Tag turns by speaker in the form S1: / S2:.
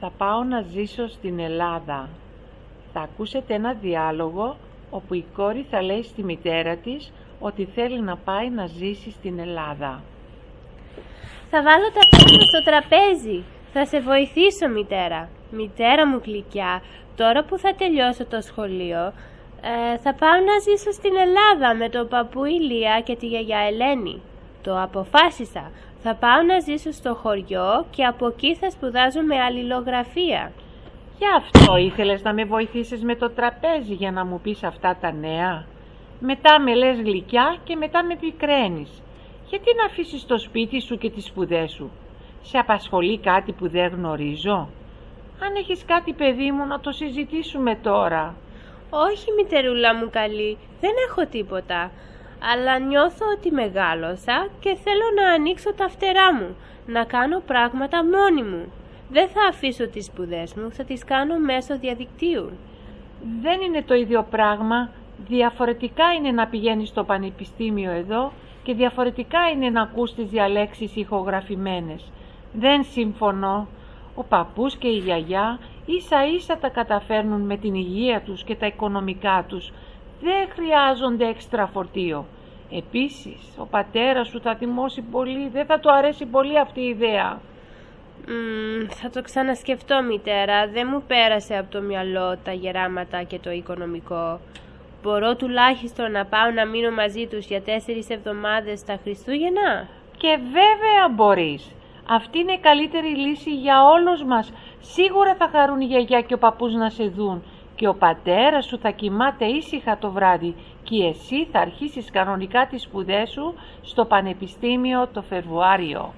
S1: Θα πάω να ζήσω στην Ελλάδα. Θα ακούσετε ένα διάλογο όπου η κόρη θα λέει στη μητέρα της ότι θέλει να πάει να ζήσει στην Ελλάδα.
S2: Θα βάλω τα πιάτα στο τραπέζι. Θα σε βοηθήσω, μητέρα. Μητέρα μου γλυκιά, τώρα που θα τελειώσω το σχολείο, ε, θα πάω να ζήσω στην Ελλάδα με τον παππού Ηλία και τη γιαγιά Ελένη. Το αποφάσισα. Θα πάω να ζήσω στο χωριό και από εκεί θα σπουδάζω με αλληλογραφία.
S1: Γι' αυτό ήθελες να με βοηθήσεις με το τραπέζι για να μου πεις αυτά τα νέα; Μετά με λες γλυκιά και μετά με πικραίνεις. Γιατί να αφήσεις το σπίτι σου και τις σπουδές σου; Σε απασχολεί κάτι που δεν γνωρίζω; Αν έχεις κάτι παιδί μου να το συζητήσουμε τώρα.
S2: Όχι μητερούλα μου καλή, δεν έχω τίποτα. Αλλά νιώθω ότι μεγάλωσα και θέλω να ανοίξω τα φτερά μου, να κάνω πράγματα μόνη μου. Δεν θα αφήσω τις σπουδές μου, θα τις κάνω μέσω διαδικτύου.
S1: Δεν είναι το ίδιο πράγμα. Διαφορετικά είναι να πηγαίνεις στο πανεπιστήμιο εδώ και διαφορετικά είναι να ακούς τις διαλέξεις ηχογραφημένες. Δεν συμφωνώ. Ο παππούς και η γιαγιά ίσα ίσα τα καταφέρνουν με την υγεία τους και τα οικονομικά τους. Δεν χρειάζονται έξτρα φορτίο. Επίσης, ο πατέρας σου θα θυμώσει πολύ, δεν θα του αρέσει πολύ αυτή η ιδέα.
S2: θα το ξανασκεφτώ μητέρα, δεν μου πέρασε από το μυαλό τα γεράματα και το οικονομικό. Μπορώ τουλάχιστον να πάω να μείνω μαζί τους για τέσσερις εβδομάδες τα Χριστούγεννα;
S1: Και βέβαια μπορείς. Αυτή είναι η καλύτερη λύση για όλους μας. Σίγουρα θα χαρούν η γιαγιά και ο παππούς να σε δουν και ο πατέρας σου θα κοιμάται ήσυχα το βράδυ και εσύ θα αρχίσεις κανονικά τις σπουδές σου στο Πανεπιστήμιο το Φεβρουάριο.